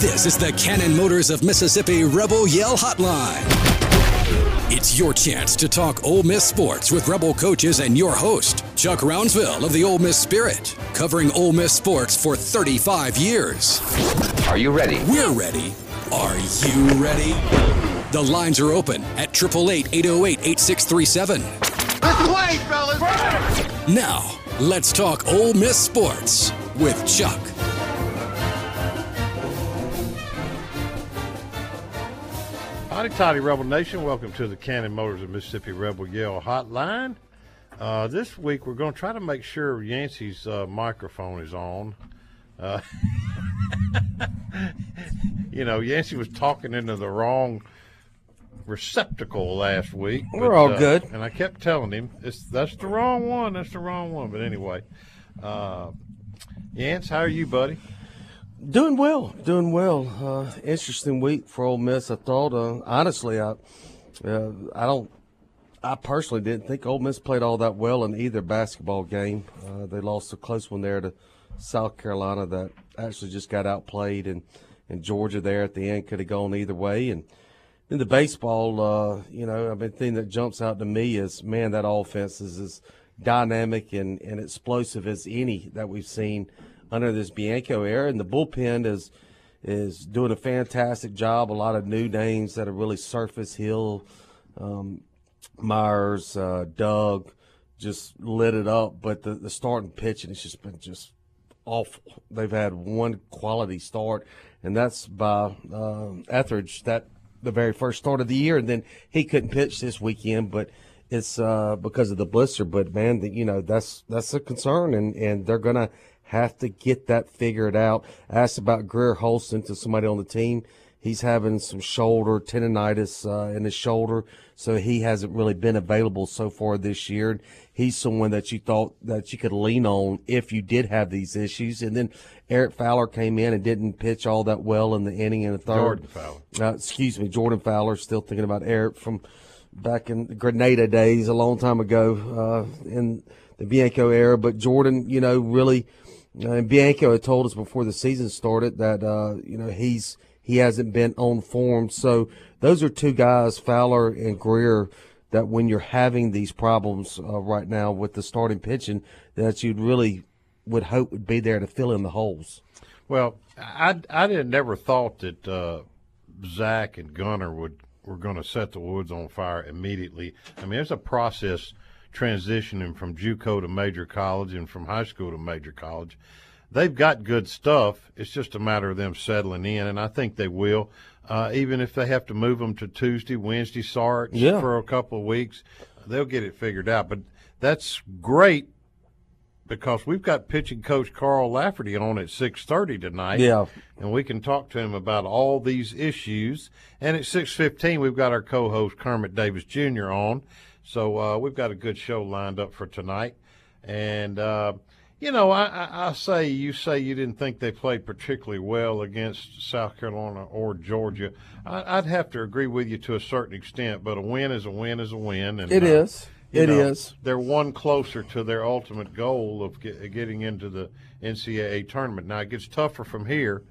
This is the Cannon Motors of Mississippi Rebel Yell Hotline. It's your chance to talk Ole Miss sports with Rebel coaches and your host, Chuck Rounsaville of the Ole Miss Spirit, covering Ole Miss sports for 35 years. Are you ready? We're ready. Are you ready? The lines are open at 888-808-8637. Let's play, fellas! Now, let's talk Ole Miss sports with Chuck. Howdy, toddy, Rebel Nation. Welcome to the Cannon Motors of Mississippi Rebel Yell Hotline. Uh, this week, we're going to try to make sure Yancy's uh, microphone is on. Uh, you know, Yancy was talking into the wrong receptacle last week. We're all uh, good. And I kept telling him, it's, that's the wrong one. That's the wrong one. But anyway, uh, Yance, how are you, buddy? Doing well, doing well. Uh, interesting week for Ole Miss. I thought, uh, honestly, I, uh, I don't, I personally didn't think Ole Miss played all that well in either basketball game. Uh, they lost a close one there to South Carolina that actually just got outplayed, and and Georgia there at the end could have gone either way. And in the baseball, uh, you know, I mean, thing that jumps out to me is, man, that offense is as dynamic and, and explosive as any that we've seen under this Bianco era, and the bullpen is is doing a fantastic job. A lot of new names that have really surfaced. Hill, um, Myers, uh, Doug, just lit it up. But the the starting pitching has just been just awful. They've had one quality start, and that's by uh, Ethridge. That the very first start of the year, and then he couldn't pitch this weekend, but. It's uh, because of the blister, but man, the, you know that's that's a concern, and, and they're gonna have to get that figured out. Asked about Greer Holston to somebody on the team. He's having some shoulder tendonitis uh, in his shoulder, so he hasn't really been available so far this year. He's someone that you thought that you could lean on if you did have these issues. And then Eric Fowler came in and didn't pitch all that well in the inning in the third. Jordan Fowler. Uh, excuse me, Jordan Fowler. Still thinking about Eric from back in the Grenada days, a long time ago uh, in the Bianco era. But Jordan, you know, really and Bianco had told us before the season started that uh, you know he's he hasn't been on form. So those are two guys, Fowler and Greer, that when you're having these problems uh, right now with the starting pitching, that you'd really would hope would be there to fill in the holes. Well, I, I didn't never thought that uh, Zach and Gunnar would were going to set the woods on fire immediately. I mean, there's a process transitioning from JUCO to major college and from high school to major college. They've got good stuff. It's just a matter of them settling in, and I think they will. Uh, even if they have to move them to Tuesday, Wednesday starts Yeah. for a couple of weeks, they'll get it figured out. But that's great because we've got pitching coach Carl Lafferty on at six thirty tonight. Yeah. and we can talk to him about all these issues. And at six fifteen, we've got our co-host Kermit Davis Jr. on. So uh, we've got a good show lined up for tonight. And uh, you know, I, I, I say you say you didn't think they played particularly well against South Carolina or Georgia. I, I'd have to agree with you to a certain extent, but a win is a win is a win. And It uh, is. you It know, is. They're one closer to their ultimate goal of get, getting into the NCAA tournament. Now it gets tougher from here.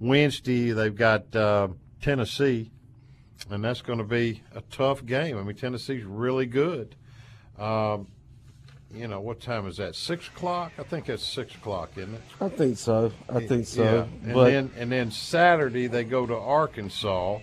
Wednesday they've got uh, Tennessee, and that's going to be a tough game. I mean Tennessee's really good. Um, you know what time is that? Six o'clock? I think it's six o'clock, isn't it? I think so. I think so. Yeah. And but then and then Saturday they go to Arkansas,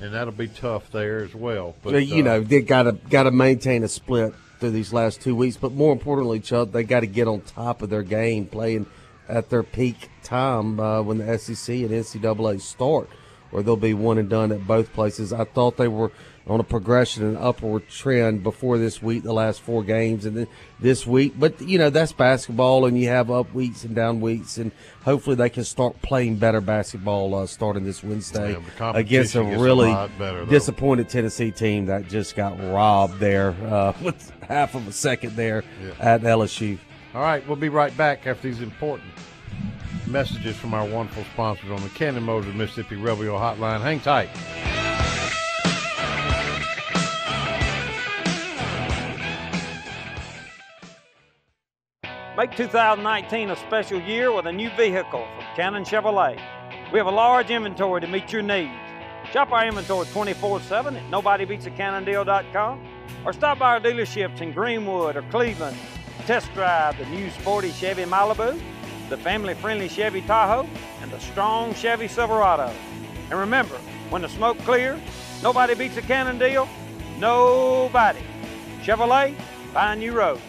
and that'll be tough there as well. But So, you uh, know they got to got to maintain a split through these last two weeks, but more importantly, Chuck, they got to get on top of their game, playing at their peak time uh, when the SEC and NCAA start. Or they'll be one and done at both places. I thought they were on a progression and upward trend before this week, the last four games, and then this week. But you know that's basketball, and you have up weeks and down weeks, and hopefully they can start playing better basketball uh, starting this Wednesday Yeah, against a gets a really better, disappointed Tennessee team that just got robbed there uh, with half of a second there at LSU. All right, we'll be right back after these important messages from our wonderful sponsors on the Cannon Motors Mississippi Rebel Yell Hotline. Hang tight. Make 2019 a special year with a new vehicle from Cannon Chevrolet. We have a large inventory to meet your needs. Shop our inventory 24 7 at nobodybeatsacannondeal.com or stop by our dealerships in Greenwood or Cleveland. Test drive the new sporty Chevy Malibu, the family friendly Chevy Tahoe, and the strong Chevy Silverado. And remember, when the smoke clears, nobody beats a Cannon deal. Nobody. Chevrolet, find new road.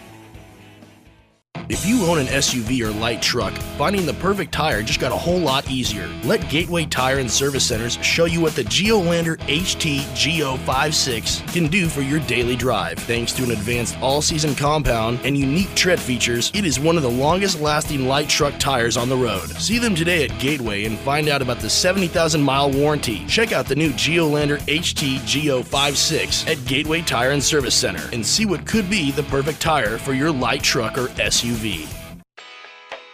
If you own an SUV or light truck, finding the perfect tire just got a whole lot easier. Let Gateway Tire and Service Centers show you what the Geolandar HT Go56 can do for your daily drive. Thanks to an advanced all-season compound and unique tread features, it is one of the longest-lasting light truck tires on the road. See them today at Gateway and find out about the 70,000-mile warranty. Check out the new Geolandar HT Go56 at Gateway Tire and Service Center and see what could be the perfect tire for your light truck or SUV.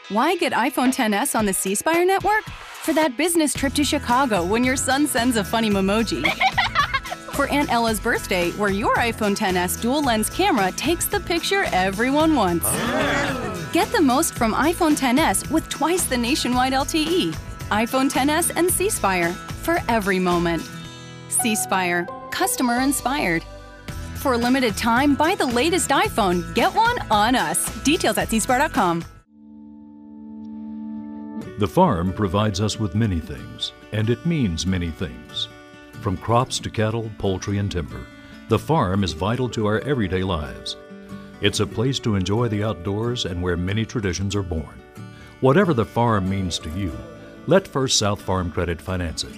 Why get iPhone 10s on the C Spire network? For that business trip to Chicago when your son sends a funny emoji. For Aunt Ella's birthday, where your iPhone 10s dual lens camera takes the picture everyone wants. Oh. Get the most from iPhone 10s with twice the nationwide LTE. iPhone 10s and C Spire for every moment. C Spire, customer inspired. For a limited time, buy the latest iPhone. Get one on us. Details at cspire.com. The farm provides us with many things, and it means many things. From crops to cattle, poultry, and timber, the farm is vital to our everyday lives. It's a place to enjoy the outdoors and where many traditions are born. Whatever the farm means to you, let First South Farm Credit finance it.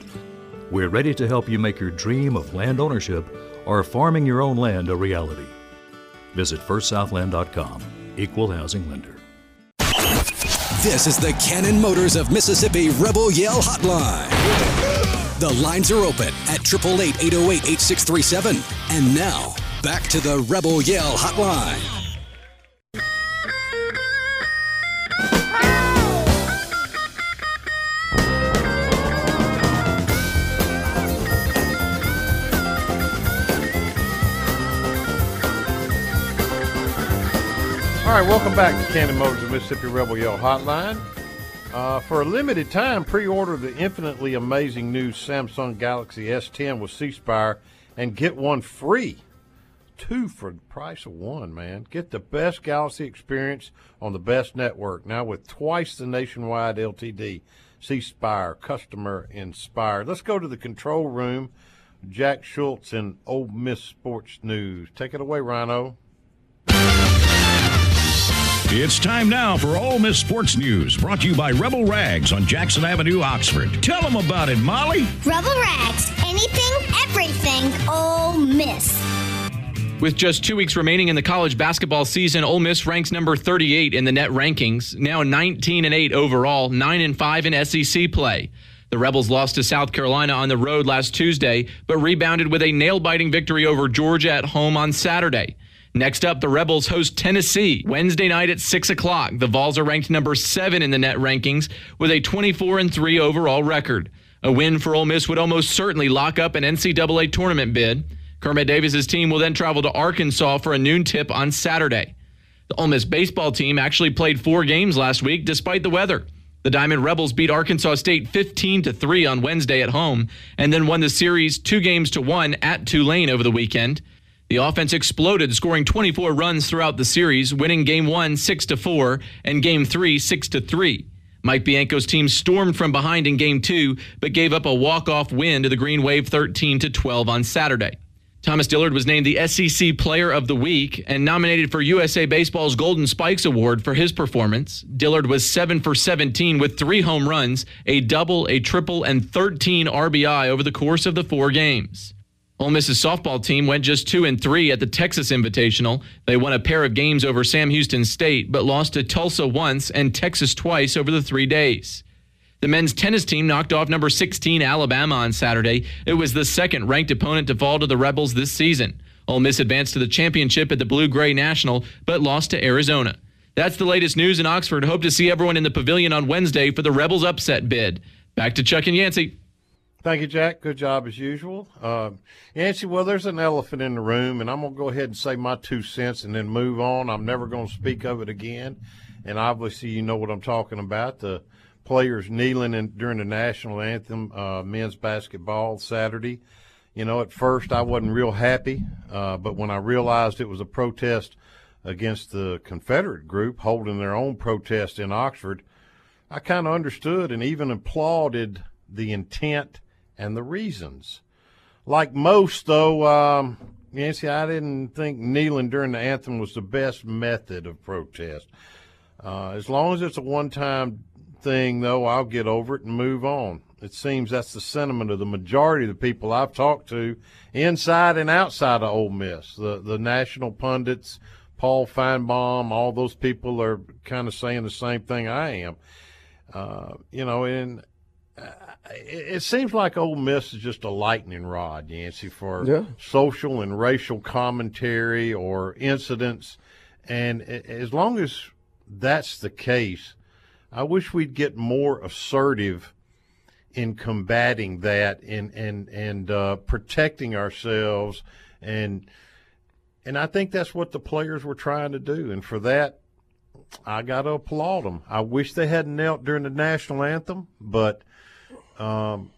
We're ready to help you make your dream of land ownership or farming your own land a reality. Visit firstsouthland.com, equal housing lender. This is the Cannon Motors of Mississippi Rebel Yell Hotline. The lines are open at 888 808 8637. And now, back to the Rebel Yell Hotline. All right, welcome back to Cannon Motors of Mississippi Rebel Yell Hotline. Uh, for a limited time, pre-order the infinitely amazing new Samsung Galaxy S10 with C Spire and get one free. Two for the price of one, man. Get the best Galaxy experience on the best network. Now with twice the nationwide LTE. C Spire, customer inspired. Let's go to the control room. Jack Schultz in Ole Miss Sports News. Take it away, Rhino. It's time now for Ole Miss Sports News, brought to you by Rebel Rags on Jackson Avenue, Oxford. Tell them about it, Molly. Rebel Rags, anything, everything, Ole Miss. With just two weeks remaining in the college basketball season, Ole Miss ranks number 38 in the net rankings, now 19 and 8 overall, 9 and 5 in SEC play. The Rebels lost to South Carolina on the road last Tuesday, but rebounded with a nail biting victory over Georgia at home on Saturday. Next up, the Rebels host Tennessee Wednesday night at 6 o'clock. The Vols are ranked number 7 in the net rankings with a 24 and 3 overall record. A win for Ole Miss would almost certainly lock up an NCAA tournament bid. Kermit Davis's team will then travel to Arkansas for a noon tip on Saturday. The Ole Miss baseball team actually played four games last week despite the weather. The Diamond Rebels beat Arkansas State 15 to 3 on Wednesday at home and then won the series 2 games to 1 at Tulane over the weekend. The offense exploded, scoring 24 runs throughout the series, winning game 1 6 to 4 and game 3 6 to 3. Mike Bianco's team stormed from behind in game 2 but gave up a walk-off win to the Green Wave 13 to 12 on Saturday. Thomas Dillard was named the SEC Player of the Week and nominated for USA Baseball's Golden Spikes Award for his performance. Dillard was 7 for 17 with three home runs, a double, a triple, and 13 RBI over the course of the four games. Ole Miss's softball team went just 2 and 3 at the Texas Invitational. They won a pair of games over Sam Houston State, but lost to Tulsa once and Texas twice over the three days. The men's tennis team knocked off number 16 Alabama on Saturday. It was the second ranked opponent to fall to the Rebels this season. Ole Miss advanced to the championship at the Blue Gray National, but lost to Arizona. That's the latest news in Oxford. Hope to see everyone in the pavilion on Wednesday for the Rebels upset bid. Back to Chuck and Yancy. Thank you, Jack. Good job as usual. Uh, Yancy, well, there's an elephant in the room, and I'm going to go ahead and say my two cents and then move on. I'm never going to speak of it again. And obviously, you know what I'm talking about. The players kneeling in, during the national anthem, uh, men's basketball Saturday. You know, at first I wasn't real happy, uh, but when I realized it was a protest against the Confederate group holding their own protest in Oxford, I kind of understood and even applauded the intent and the reasons. Like most, though, um, Nancy, I didn't think kneeling during the anthem was the best method of protest. Uh, as long as it's a one time thing, though, I'll get over it and move on. It seems that's the sentiment of the majority of the people I've talked to, inside and outside of Ole Miss. The the national pundits, Paul Finebaum, all those people are kind of saying the same thing I am. Uh, you know, and uh, it, it, seems like Ole Miss is just a lightning rod, Yancy, for yeah. social and racial commentary or incidents. And as long as that's the case, I wish we'd get more assertive in combating that and and and uh, protecting ourselves and and I think that's what the players were trying to do and for that I got to applaud them. I wish they hadn't knelt during the national anthem, but um,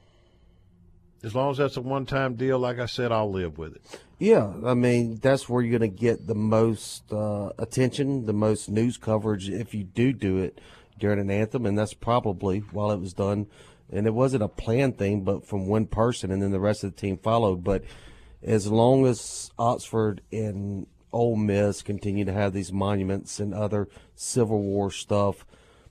as long as that's a one-time deal, like I said, I'll live with it. Yeah, I mean that's where you're going to get the most uh, attention, the most news coverage if you do do it during an anthem, and that's probably while it was done. And it wasn't a planned thing, but from one person, and then the rest of the team followed. But as long as Oxford and Ole Miss continue to have these monuments and other Civil War stuff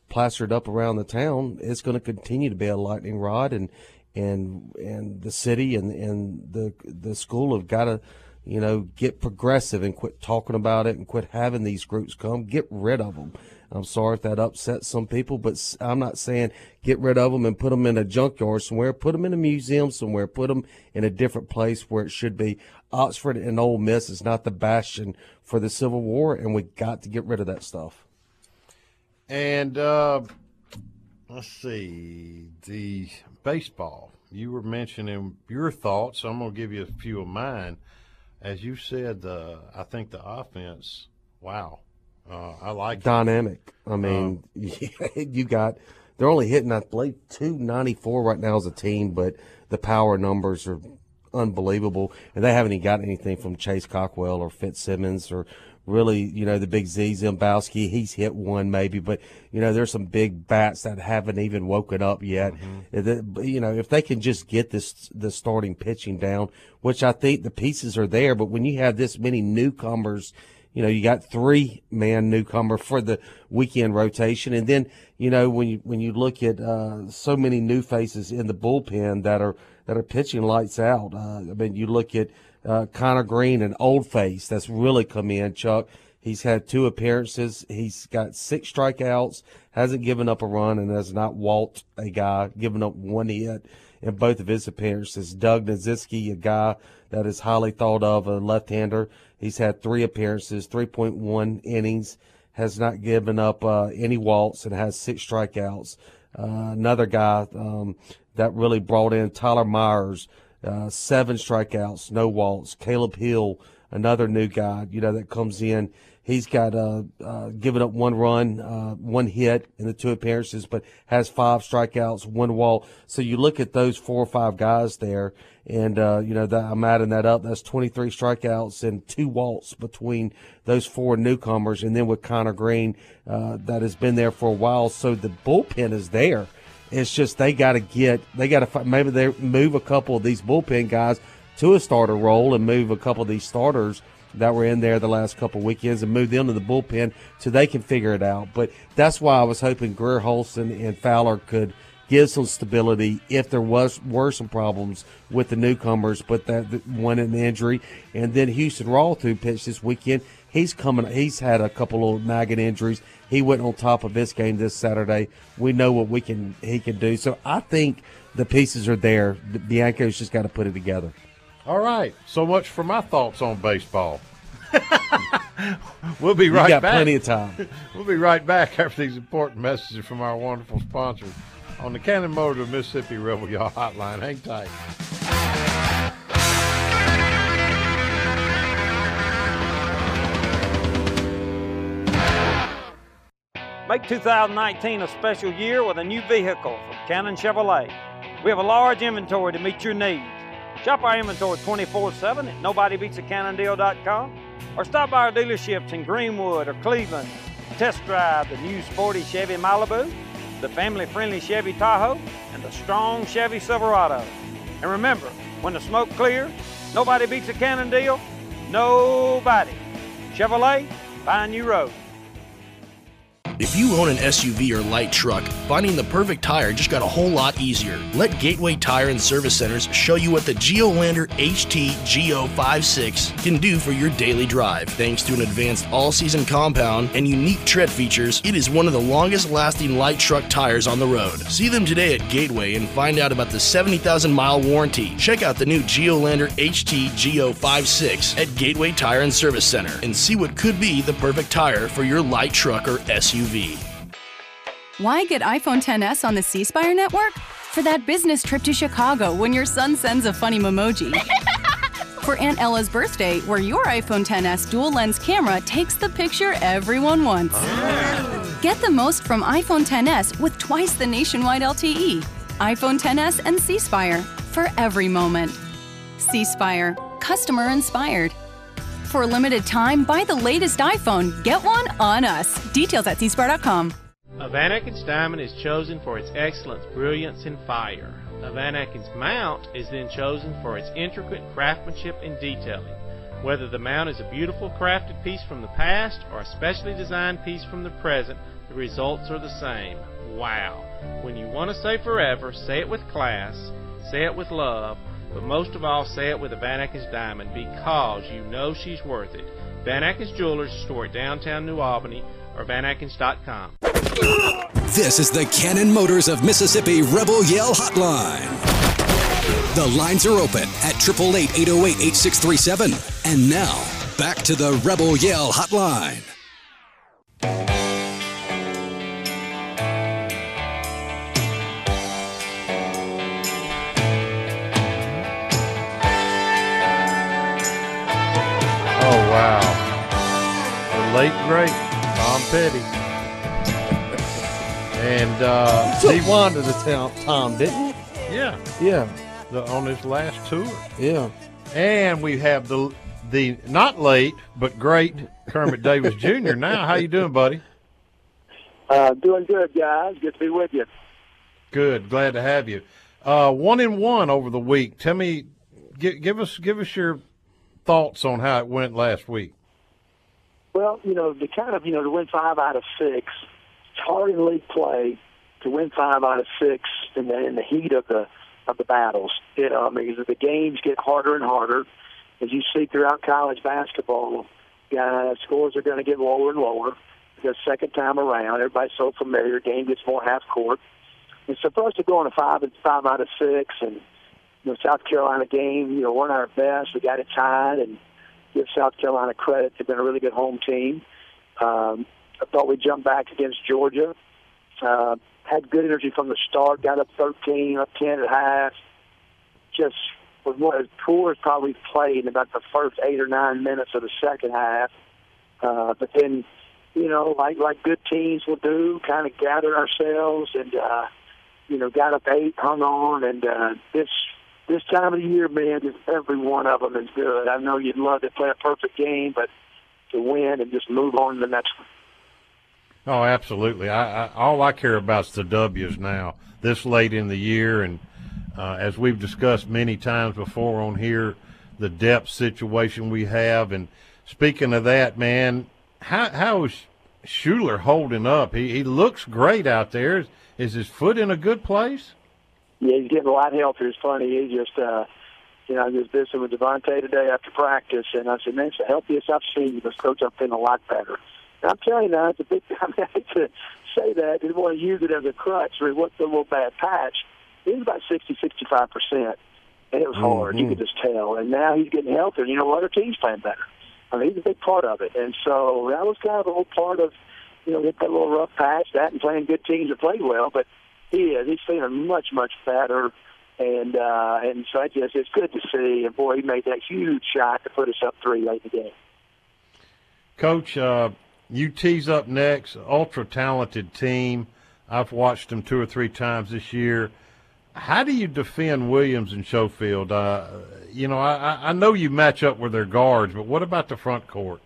plastered up around the town, it's going to continue to be a lightning rod, and and and the city and and the the school have got to you know, get progressive and quit talking about it and quit having these groups come. Get rid of them. I'm sorry if that upsets some people, but I'm not saying get rid of them and put them in a junkyard somewhere. Put them in a museum somewhere. Put them in a different place where it should be. Oxford and Ole Miss is not the bastion for the Civil War, and we got to get rid of that stuff. And uh, let's see the baseball. You were mentioning your thoughts. I'm going to give you a few of mine. As you said, uh, I think the offense. Wow, uh, I like dynamic. It. I mean, um, you got they're only hitting I believe two ninety four right now as a team, but the power numbers are unbelievable, and they haven't even got anything from Chase Cockrell or Fitzsimmons or really, you know, the big Z Zabowski. He's hit one maybe, but you know, there's some big bats that haven't even woken up yet. Mm-hmm. You know, if they can just get this the starting pitching down, which I think the pieces are there, but when you have this many newcomers you know, you got three man newcomer for the weekend rotation. And then, you know, when you, when you look at, uh, so many new faces in the bullpen that are, that are pitching lights out. Uh, I mean, you look at, uh, Connor Green, an old face that's really come in, Chuck. He's had two appearances. He's got six strikeouts, hasn't given up a run, and has not walked a guy, given up one hit in both of his appearances. Doug Nikhazy, a guy that is highly thought of, a left-hander. He's had three appearances, 3.1 innings, has not given up uh, any walks, and has six strikeouts. Uh, another guy um, that really brought in Tyler Myers, uh, seven strikeouts, no walks. Caleb Hill, another new guy, you know, that comes in He's got uh, uh, given up one run, uh, one hit in the two appearances, but has five strikeouts, one wall. So you look at those four or five guys there, and uh, you know that I'm adding that up. That's 23 strikeouts and two walks between those four newcomers, and then with Connor Green, uh, that has been there for a while. So the bullpen is there. It's just they got to get, they got to maybe they move a couple of these bullpen guys to a starter role and move a couple of these starters that were in there the last couple of weekends and move them to the bullpen so they can figure it out. But that's why I was hoping Greer Holston and Fowler could give some stability if there was were some problems with the newcomers, but that, one an injury. And then Houston Rawls, who pitched this weekend, he's coming. He's had a couple of nagging injuries. He went on top of this game this Saturday. We know what we can he can do. So I think the pieces are there. The Bianco's just got to put it together. All right. So much for my thoughts on baseball. we'll be right got back. plenty of time. We'll be right back after these important messages from our wonderful sponsors on the Cannon Motor Mississippi Rebel Yell Hotline. Hang tight. Make 2019 a special year with a new vehicle from Cannon Chevrolet. We have a large inventory to meet your needs. Shop our inventory 24 7 at nobodybeatsacannondeal.com or stop by our dealerships in Greenwood or Cleveland. Test drive the new sporty Chevy Malibu, the family friendly Chevy Tahoe, and the strong Chevy Silverado. And remember, when the smoke clears, nobody beats a Cannon deal. Nobody. Chevrolet, find new road. If you own an SUV or light truck, finding the perfect tire just got a whole lot easier. Let Gateway Tire and Service Centers show you what the Geolandar HT GO56 can do for your daily drive. Thanks to an advanced all-season compound and unique tread features, it is one of the longest-lasting light truck tires on the road. See them today at Gateway and find out about the 70,000-mile warranty. Check out the new Geolandar HT GO56 at Gateway Tire and Service Center and see what could be the perfect tire for your light truck or SUV. Why get iPhone 10s on the C Spire network? For that business trip to Chicago when your son sends a funny emoji. For Aunt Ella's birthday, where your iPhone 10s dual lens camera takes the picture everyone wants. Oh. Get the most from iPhone 10s with twice the nationwide LTE. iPhone 10s and C Spire for every moment. C Spire, customer inspired. For a limited time, buy the latest iPhone. Get one on us. Details at cspire.com. A Van Atkins diamond is chosen for its excellence, brilliance, and fire. A Van Atkins mount is then chosen for its intricate craftsmanship and detailing. Whether the mount is a beautiful crafted piece from the past or a specially designed piece from the present, the results are the same. Wow! When you want to say forever, say it with class, say it with love, but most of all, say it with a Van diamond because you know she's worth it. Van Jewelers, store at downtown New Albany or vanatkins.com. This is the Cannon Motors of Mississippi Rebel Yell Hotline. The lines are open at 888 808 8637. And now, back to the Rebel Yell Hotline. Wow. The late, great Tom Petty. And uh, Took Wanda to town, Tom, didn't you? Yeah. Yeah. The, on his last tour. Yeah. And we have the the not late but great Kermit Davis Jr. Now, how you doing, buddy? Uh, doing good, guys. Good to be with you. Good. Glad to have you. Uh, one in one over the week. Tell me, give, give us give us your thoughts on how it went last week. Well, you know, to kind of, you know, to win five out of six, it's hard in league play to win five out of six in the in the heat of the of the battles. You know, I mean, the games get harder and harder, as you see throughout college basketball, uh, scores are going to get lower and lower because second time around, everybody's so familiar. Game gets more half court, for us to go on a five and five out of six, and you know, South Carolina game, you know, weren't our best. We got it tied, and give South Carolina credit. They've been a really good home team. Um, I thought we jumped back against Georgia. Uh, had good energy from the start. Got up 13, up 10 at half. Just was one as poor as probably played in about the first eight or nine minutes of the second half. Uh, but then, you know, like like good teams will do, kind of gathered ourselves and uh, you know got up eight, hung on, and uh, this this time of the year, man, just every one of them is good. I know you'd love to play a perfect game, but to win and just move on to the next one. Oh, absolutely. I, I all I care about is the W's now. This late in the year, and Uh, as we've discussed many times before on here, the depth situation we have. And speaking of that, man, how how is Shuler holding up? He he looks great out there. Is, is his foot in a good place? Yeah, he's getting a lot healthier. It's funny. He just, uh, you know, I was visiting with Devontae today after practice, and I said, man, it's the healthiest I've seen you. This coach, I'm feeling a lot better. And I'm telling you now, it's a big. I mean, I hate to say that. Didn't want to use it as a crutch or what's a little bad patch. He was about 60, 65 percent, and it was hard. Mm-hmm. You could just tell. And now he's getting healthier. You know, other teams playing better. I mean, he's a big part of it. And so that was kind of a whole part of, you know, hit that little rough patch, that and playing good teams that played well. But he is. He's feeling much, much better. And uh, and so I just it's good to see. And boy, he made that huge shot to put us up three late in the game. Coach, uh, UT's up next. Ultra talented team. I've watched them two or three times this year. How do you defend Williams and Schofield? Uh, you know, I, I know you match up with their guards, but what about the front court?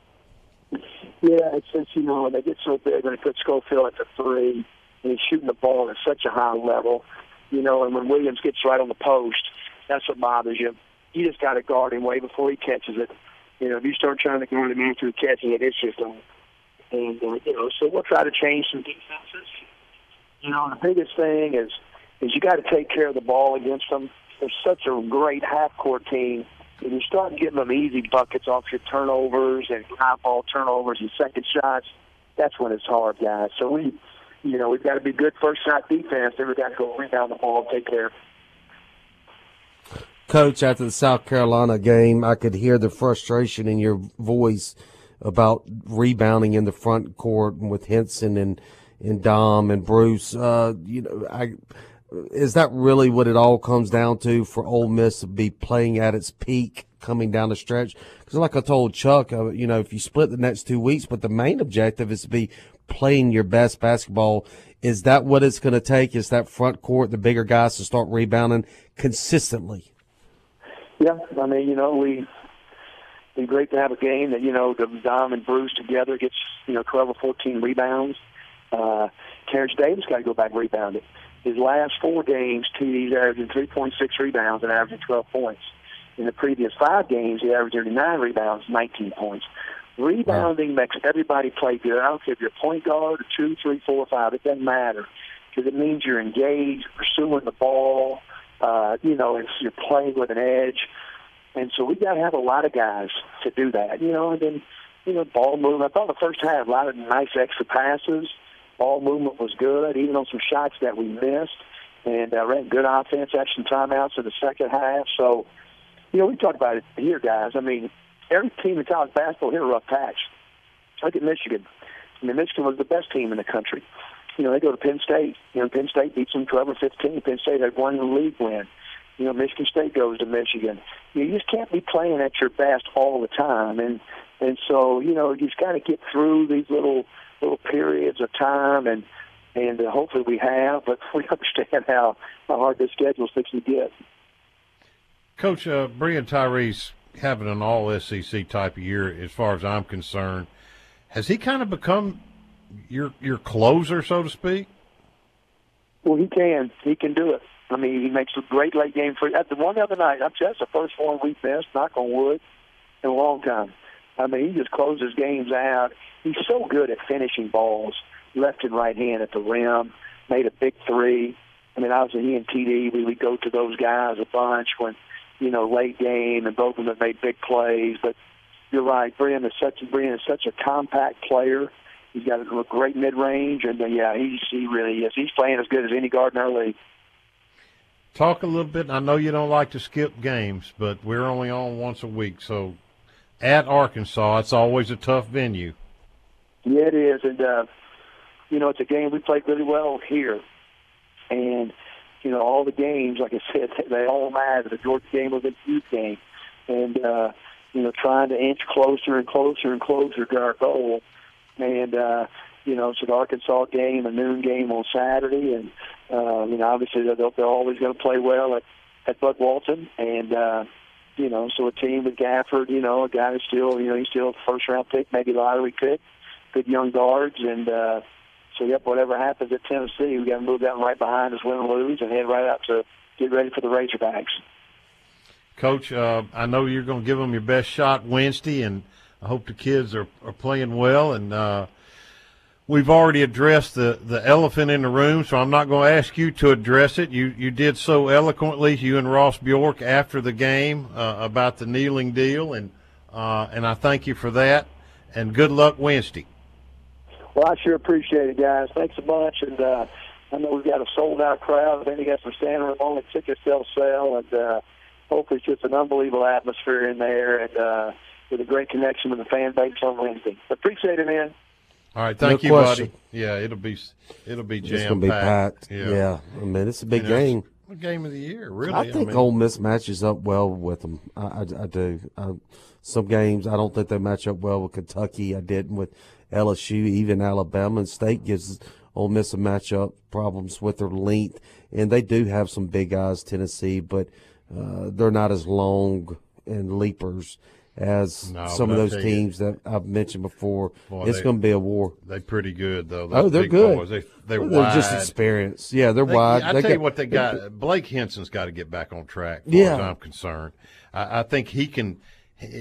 Yeah, it's since you know they get so big when they put Schofield at the three, and he's shooting the ball at such a high level, you know. And when Williams gets right on the post, that's what bothers you. You just got to guard him way before he catches it. You know, if you start trying to guard him after catching it, it's just on. And uh, you know, so we'll try to change some defenses. You know, the biggest thing is is you got to take care of the ball against them. They're such a great half court team. If you start getting them easy buckets off your turnovers and high ball turnovers and second shots, that's when it's hard, guys. So we, you know, we've got to be good first shot defense. Then we've got to go rebound the ball and take care. Coach, after the South Carolina game, I could hear the frustration in your voice about rebounding in the front court with Hinson and and Dom and Bruce. Uh, you know, I is that really what it all comes down to for Ole Miss to be playing at its peak coming down the stretch? Because, like I told Chuck, uh, you know, if you split the next two weeks, but the main objective is to be playing your best basketball. Is that what it's going to take? Is that front court, the bigger guys, to start rebounding consistently? Yeah, I mean, you know, we be great to have a game that you know the Dom and Bruce together gets you know 12 or 14 rebounds. Uh, Terrence Davis got to go back rebounding. His last four games, TD's averaging 3.6 rebounds and averaging 12 points. In the previous five games, he averaged 39 rebounds, 19 points. Rebounding makes everybody play good. I don't care if you're point guard or two, three, four, five. It doesn't matter because it means you're engaged, pursuing the ball. Uh, you know, it's, you're playing with an edge. And so we got to have a lot of guys to do that. You know, and then you know, ball movement. I thought the first half a lot of nice extra passes. Ball movement was good, even on some shots that we missed. And uh, ran good offense, some timeouts in the second half. So, you know, we talked about it here, guys. I mean, every team in college basketball hit a rough patch. Look at Michigan. I mean, Michigan was the best team in the country. You know, they go to Penn State. You know, Penn State beats them 12 or 15. Penn State had one league win. You know, Michigan State goes to Michigan. You just can't be playing at your best all the time, and and so you know you just got to get through these little little periods of time, and and uh, hopefully we have. But we understand how how hard this schedule is to get. Coach uh, Breein Tyree having an All SEC type of year, as far as I'm concerned, has he kind of become your your closer, so to speak? Well, he can. He can do it. I mean, he makes a great late game for at the one other night. I'm just the first one we missed. Knock on wood, in a long time. I mean, he just closes games out. He's so good at finishing balls, left and right hand at the rim. Made a big three. I mean, obviously he and TD, we would go to those guys a bunch when, you know, late game, and both of them have made big plays. But you're right, Breein is such Breein is such a compact player. He's got a great mid range, and uh, yeah, he's he really is. He's playing as good as any guard in our league. Talk a little bit. I know you don't like to skip games, but we're only on once a week, so at Arkansas, it's always a tough venue. Yeah, it is, and uh, you know it's a game we played really well here, and you know all the games, like I said, they all matter. The Georgia game was a huge game, and uh, you know trying to inch closer and closer and closer to our goal, and uh, you know it's an Arkansas game, a noon game on Saturday, and uh, you know obviously they're, they're always going to play well at at Bud Walton, and uh, you know, so a team with Gafford, you know, a guy who's still, you know, he's still a first round pick, maybe lottery pick, good young guards, and uh, so yep, whatever happens at Tennessee, we got to move that right behind us, win or lose, and head right out to get ready for the Razorbacks. Coach, uh, I know you're going to give them your best shot Wednesday, and I hope the kids are, are playing well. And uh, we've already addressed the, the elephant in the room, so I'm not going to ask you to address it. You you did so eloquently, you and Ross Bjork, after the game uh, about the kneeling deal, and uh, and I thank you for that. And good luck Wednesday. Well, I sure appreciate it, guys. Thanks a bunch, and uh, I know we've got a sold out crowd. I think we got some standing room only tickets they'll sell, and uh, hopefully it's just an unbelievable atmosphere in there, and uh, with a great connection with the fan base on Wednesday. Appreciate it, man. All right, thank No you, question. buddy. Yeah, it'll be it'll be It's jam gonna be packed. Yeah. Yeah. I mean, it's a big And it's game. the game of the year, really. I think mean, Ole Miss matches up well with them. I, I, I do. I, some games I don't think they match up well with Kentucky. I didn't with LSU, even Alabama and State gives Ole Miss a matchup problems with their length, and they do have some big guys. Tennessee, but uh, they're not as long and leapers as No, some of those tell you- teams that I've mentioned before. Boy, it's going to be a war. They're pretty good though. Oh, they're good. Boys. They they're Well, they're just experienced. Yeah, they're They- wide. I They tell you what they got. Blake Hinson's got to get back on track. As Yeah. far as I'm concerned. I, I think he can.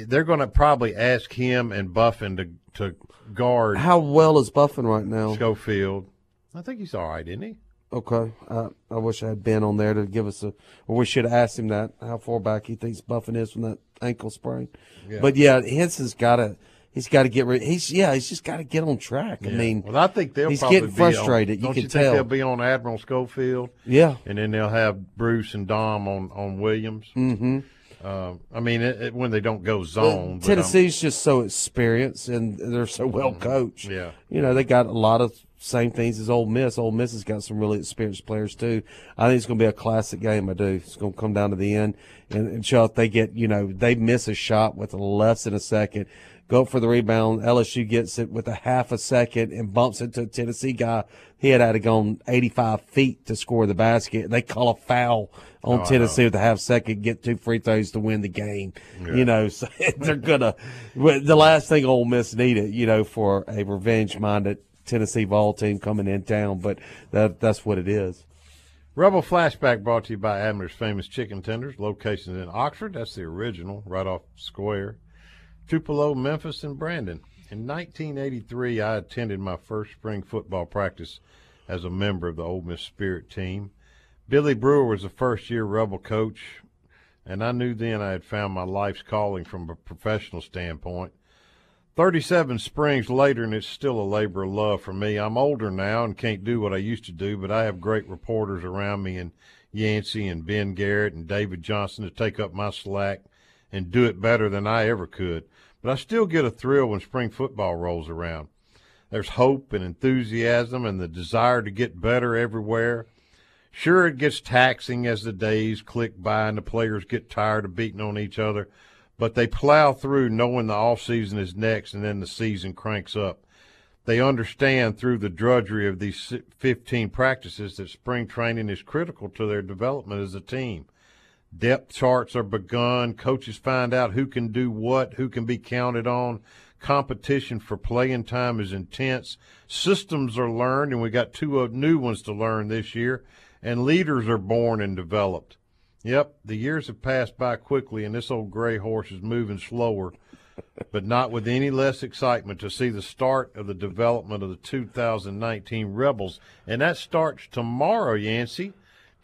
They're going to probably ask him and Buffen to to guard How well is Buffen right now? Schofield. I think he's all right, isn't he? Okay. I I wish I had been on there to give us a, or we should have asked him that, how far back he thinks Buffen is from that ankle sprain. Yeah. But yeah, Hinson's got to, he's got to get rid. He's yeah, he's just got to get on track. I Yeah. mean, well, I think they'll he's probably getting be on- frustrated. don't you you can think tell. they'll be on Admiral Schofield? Yeah. and then they'll have Bruce and Dom on on Williams. Mhm. Uh, I mean, it, it, when they don't go zone, um, Tennessee's just so experienced and they're so well coached. Mm-hmm. Yeah. You know, they got a lot of same things as Ole Miss. Ole Miss has got some really experienced players too. I think it's going to be a classic game. I do. It's going to come down to the end. And, and Chuck, they get, you know, they miss a shot with less than a second. Go for the rebound. LSU gets it with a half a second and bumps it to a Tennessee guy. He had had to gone 85 feet to score the basket. They call a foul on Oh, Tennessee with a half second, get two free throws to win the game. Yeah. You know, so they're gonna. The last thing Ole Miss needed, you know, for a revenge-minded Tennessee ball team coming in town, but that that's what it is. Rebel Flashback brought to you by Abner's Famous Chicken Tenders, locations in Oxford. That's the original, right off Square. Tupelo, Memphis, and Brandon. In 1983, I attended my first spring football practice as a member of the Ole Miss Spirit team. Billy Brewer was the first year Rebel coach, and I knew then I had found my life's calling from a professional standpoint. 37 springs later, and it's still a labor of love for me. I'm older now and can't do what I used to do, but I have great reporters around me and Yancy and Ben Garrett and David Johnson to take up my slack and do it better than I ever could. But I still get a thrill when spring football rolls around. There's hope and enthusiasm and the desire to get better everywhere. Sure, it gets taxing as the days click by and the players get tired of beating on each other, but they plow through knowing the off season is next and then the season cranks up. They understand through the drudgery of these 15 practices that spring training is critical to their development as a team. Depth charts are begun. Coaches find out who can do what, who can be counted on. Competition for playing time is intense. Systems are learned, and we got two new ones to learn this year. And leaders are born and developed. Yep, the years have passed by quickly, and this old gray horse is moving slower, but not with any less excitement to see the start of the development of the 2019 Rebels. And that starts tomorrow, Yancy.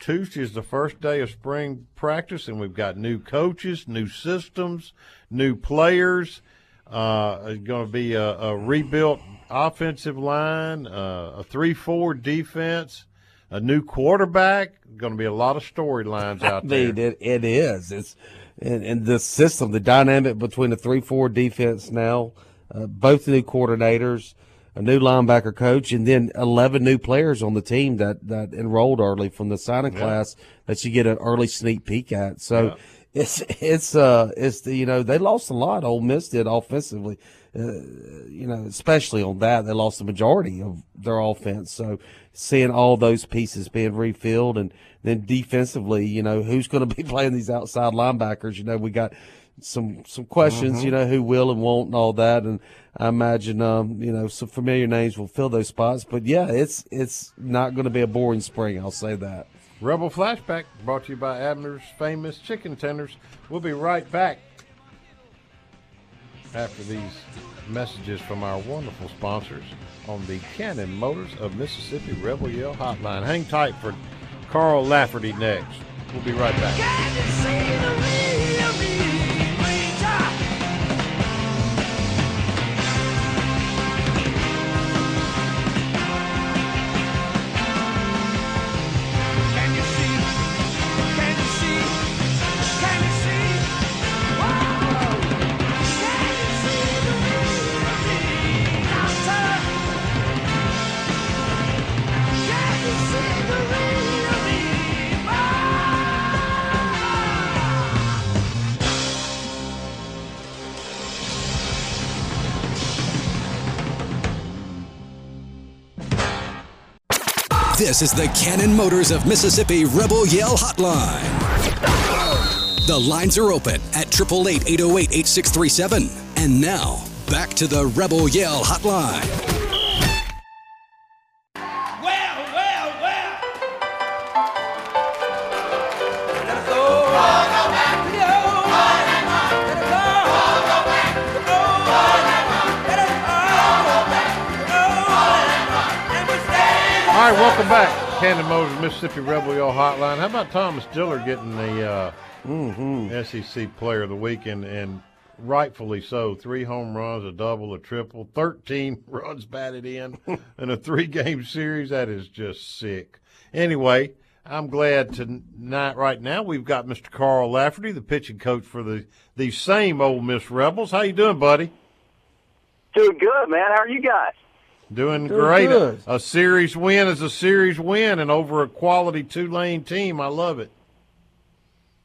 Tuesday is the first day of spring practice, and we've got new coaches, new systems, new players. Uh, it's going to be a, a rebuilt offensive line, uh, a three-four defense, a new quarterback. Going to be a lot of storylines out I there. mean, it, it is. It's and, and the system, the dynamic between the three-four defense now, uh, both new coordinators, a new linebacker coach, and then eleven new players on the team that that enrolled early from the signing Yeah. class that you get an early sneak peek at. So. It's it's uh it's the you know they lost a lot. Ole Miss did offensively, uh, you know especially on that they lost the majority of their offense. So seeing all those pieces being refilled and then defensively, you know who's going to be playing these outside linebackers? You know we got some some questions. Mhm. You know who will and won't and all that. And I imagine um you know some familiar names will fill those spots. But yeah, it's it's not going to be a boring spring. I'll say that. Rebel Flashback brought to you by Abner's Famous Chicken Tenders. We'll be right back after these messages from our wonderful sponsors on the Cannon Motors of Mississippi Rebel Yell Hotline. Hang tight for Carl Lafferty next. We'll be right back. This is the Cannon Motors of Mississippi Rebel Yell Hotline. The lines are open at 888 808 8637. And now, back to the Rebel Yell Hotline. Mississippi Rebel Yell Hotline. How about Thomas Dillard getting the uh, Mm-hmm. SEC Player of the Week, and, and rightfully so. Three home runs, a double, a triple, 13 runs batted in in a three game series. That is just sick. Anyway, I'm glad tonight, right now, we've got Mr. Carl Lafferty, the pitching coach for the, the same Ole Miss Rebels. How you doing, buddy? Doing good, man. How are you guys? Doing, Doing great. good. A, a series win is a series win, and over a quality Tulane team. I love it.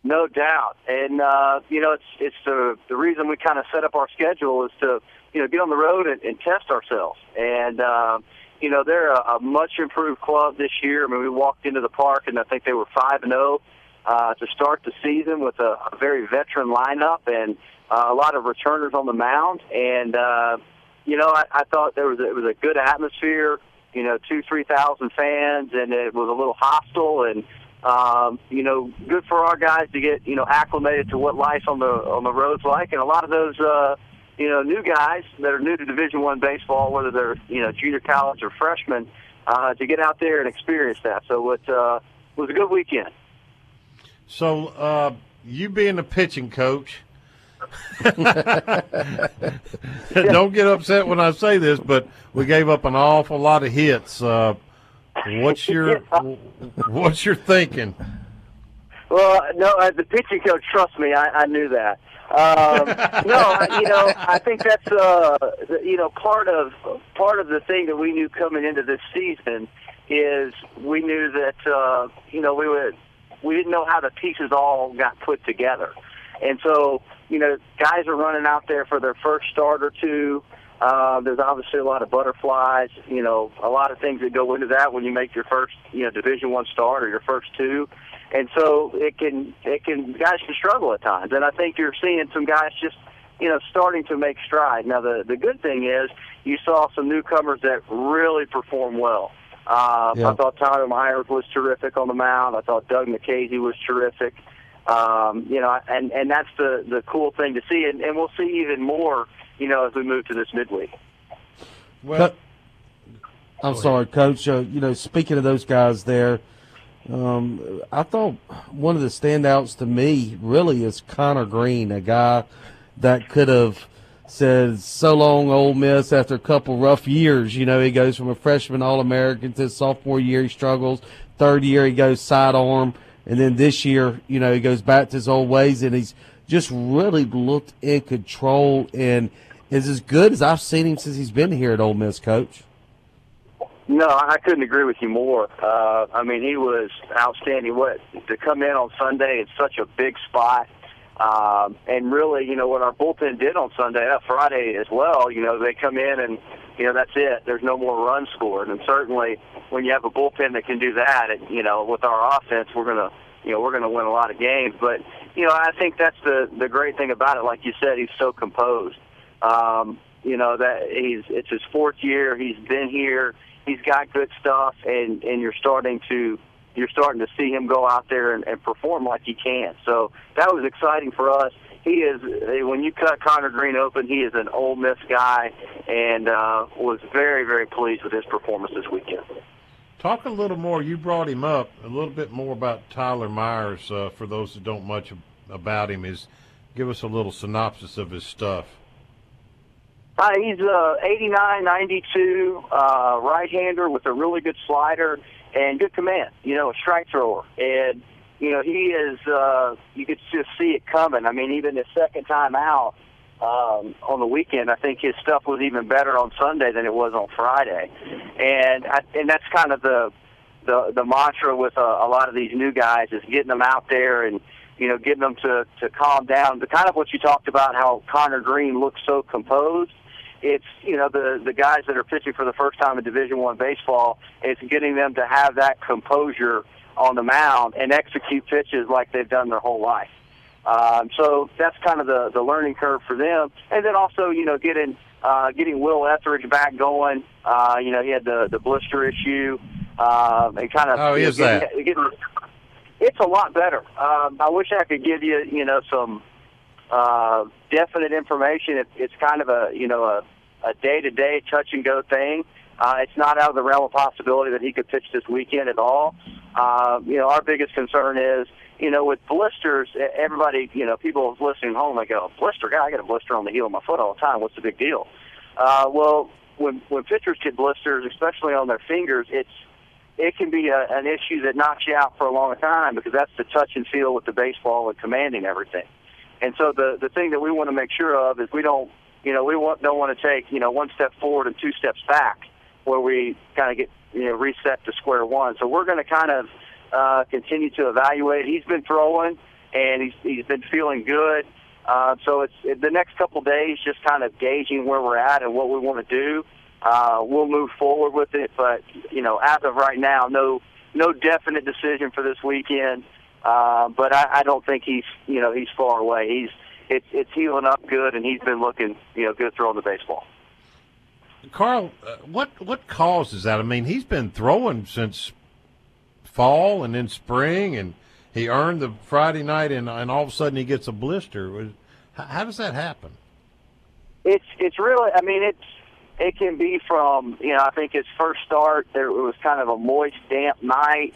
No doubt, and uh, you know it's it's the the reason we kind of set up our schedule is to you know get on the road and, and test ourselves. And uh, you know they're a, a much improved club this year. I mean, we walked into the park and I think they were five and zero uh, to start the season with a, a very veteran lineup and uh, a lot of returners on the mound. And uh, you know I, I thought there was a, it was a good atmosphere. You know, two three thousand fans, and it was a little hostile and um, you know, good for our guys to get you know acclimated to what life on the on the road's like, and a lot of those uh, you know new guys that are new to Division One baseball, whether they're you know junior college or freshmen, uh, to get out there and experience that. So it uh, was a good weekend. So, uh, you being a pitching coach, don't get upset when I say this, but we gave up an awful lot of hits. Uh, what's your what's your thinking? Well, no, uh, the pitching coach, trust me, I, I knew that. Um, no, I- you know, I think that's uh, you know part of part of the thing that we knew coming into this season is we knew that uh, you know we would we didn't know how the pieces all got put together, and so you know guys are running out there for their first start or two. Uh, there's obviously a lot of butterflies, you know, a lot of things that go into that when you make your first, you know, Division One start or your first two, and so it can, it can, guys can struggle at times. And I think you're seeing some guys just, you know, starting to make stride. Now the the good thing is you saw some newcomers that really performed well. Uh, Yeah. I thought Tyler Myers was terrific on the mound. I thought Doug Nikhazy was terrific. Um, you know, and and that's the the cool thing to see, and, and we'll see even more, you know, as we move to this midweek. Well, I'm sorry, Coach. Uh, you know, speaking of those guys there, um, I thought one of the standouts to me really is Connor Green, a guy that could have said so long Ole Miss after a couple rough years. You know, he goes from a freshman All American to his sophomore year he struggles. Third year he goes sidearm, and then this year, you know, he goes back to his old ways, and he's just really looked in control and is as good as I've seen him since he's been here at Ole Miss, Coach. No, I couldn't agree with you more. Uh, I mean, he was outstanding. What to come in on Sunday in such a big spot, um, and really, you know, what our bullpen did on Sunday, uh, Friday as well. You know, they come in and you know that's it. There's no more runs scored, and certainly when you have a bullpen that can do that, and, you know, with our offense, we're gonna, you know, we're gonna win a lot of games. But you know, I think that's the the great thing about it. Like you said, he's so composed. Um, you know that he's it's his fourth year. He's been here. He's got good stuff, and and you're starting to you're starting to see him go out there and, and perform like he can. So that was exciting for us. He is when you cut Connor Green open, he is an Ole Miss guy, and uh, was very very pleased with his performance this weekend. Talk a little more. You brought him up a little bit more about Tyler Myers. Uh, for those that don't much about him, is give us a little synopsis of his stuff. Uh, he's uh, 89, 92, uh, right-hander with a really good slider and good command. You know, a strike thrower, and you know he is. Uh, you could just see it coming. I mean, even his second time out um, on the weekend, I think his stuff was even better on Sunday than it was on Friday, and I, and that's kind of the the the mantra with a, a lot of these new guys is getting them out there and you know getting them to to calm down. The kind of what you talked about how Connor Green looks so composed it's you know the the guys that are pitching for the first time in Division One baseball. It's getting them to have that composure on the mound and execute pitches like they've done their whole life. Um, so that's kind of the the learning curve for them, and then also you know getting uh, getting Will Ethridge back going. Uh, you know he had the the blister issue. Uh, and kind of how is getting, that? Getting, it's a lot better. Um, I wish I could give you you know some uh, definite information. It, it's kind of a you know a a day to day touch and go thing. Uh, it's not out of the realm of possibility that he could pitch this weekend at all. Uh, you know, our biggest concern is, you know, with blisters, everybody, you know, people listening home, they go, blister, guy, I got a blister on the heel of my foot all the time. What's the big deal? Uh, well, when when pitchers get blisters, especially on their fingers, it's it can be a, an issue that knocks you out for a long time because that's the touch and feel with the baseball and commanding everything. And so the the thing that we want to make sure of is we don't you know we want, don't want to take you know one step forward and two steps back where we kind of get you know reset to square one. So we're going to kind of uh, continue to evaluate. He's been throwing and he's he's been feeling good. Uh, so it's it, the next couple days just kind of gauging where we're at and what we want to do. Uh, we'll move forward with it, but you know, as of right now, no no definite decision for this weekend. Uh, but I, I don't think he's, you know, he's far away. He's, it's, it's healing up good, and he's been looking, you know, good throwing the baseball. Carl, uh, what what causes that? I mean, he's been throwing since fall and then spring, and he earned the Friday night, and, and all of a sudden he gets a blister. How, does that happen? It's it's really, I mean, it's it can be from you know, I think his first start there it was kind of a moist, damp night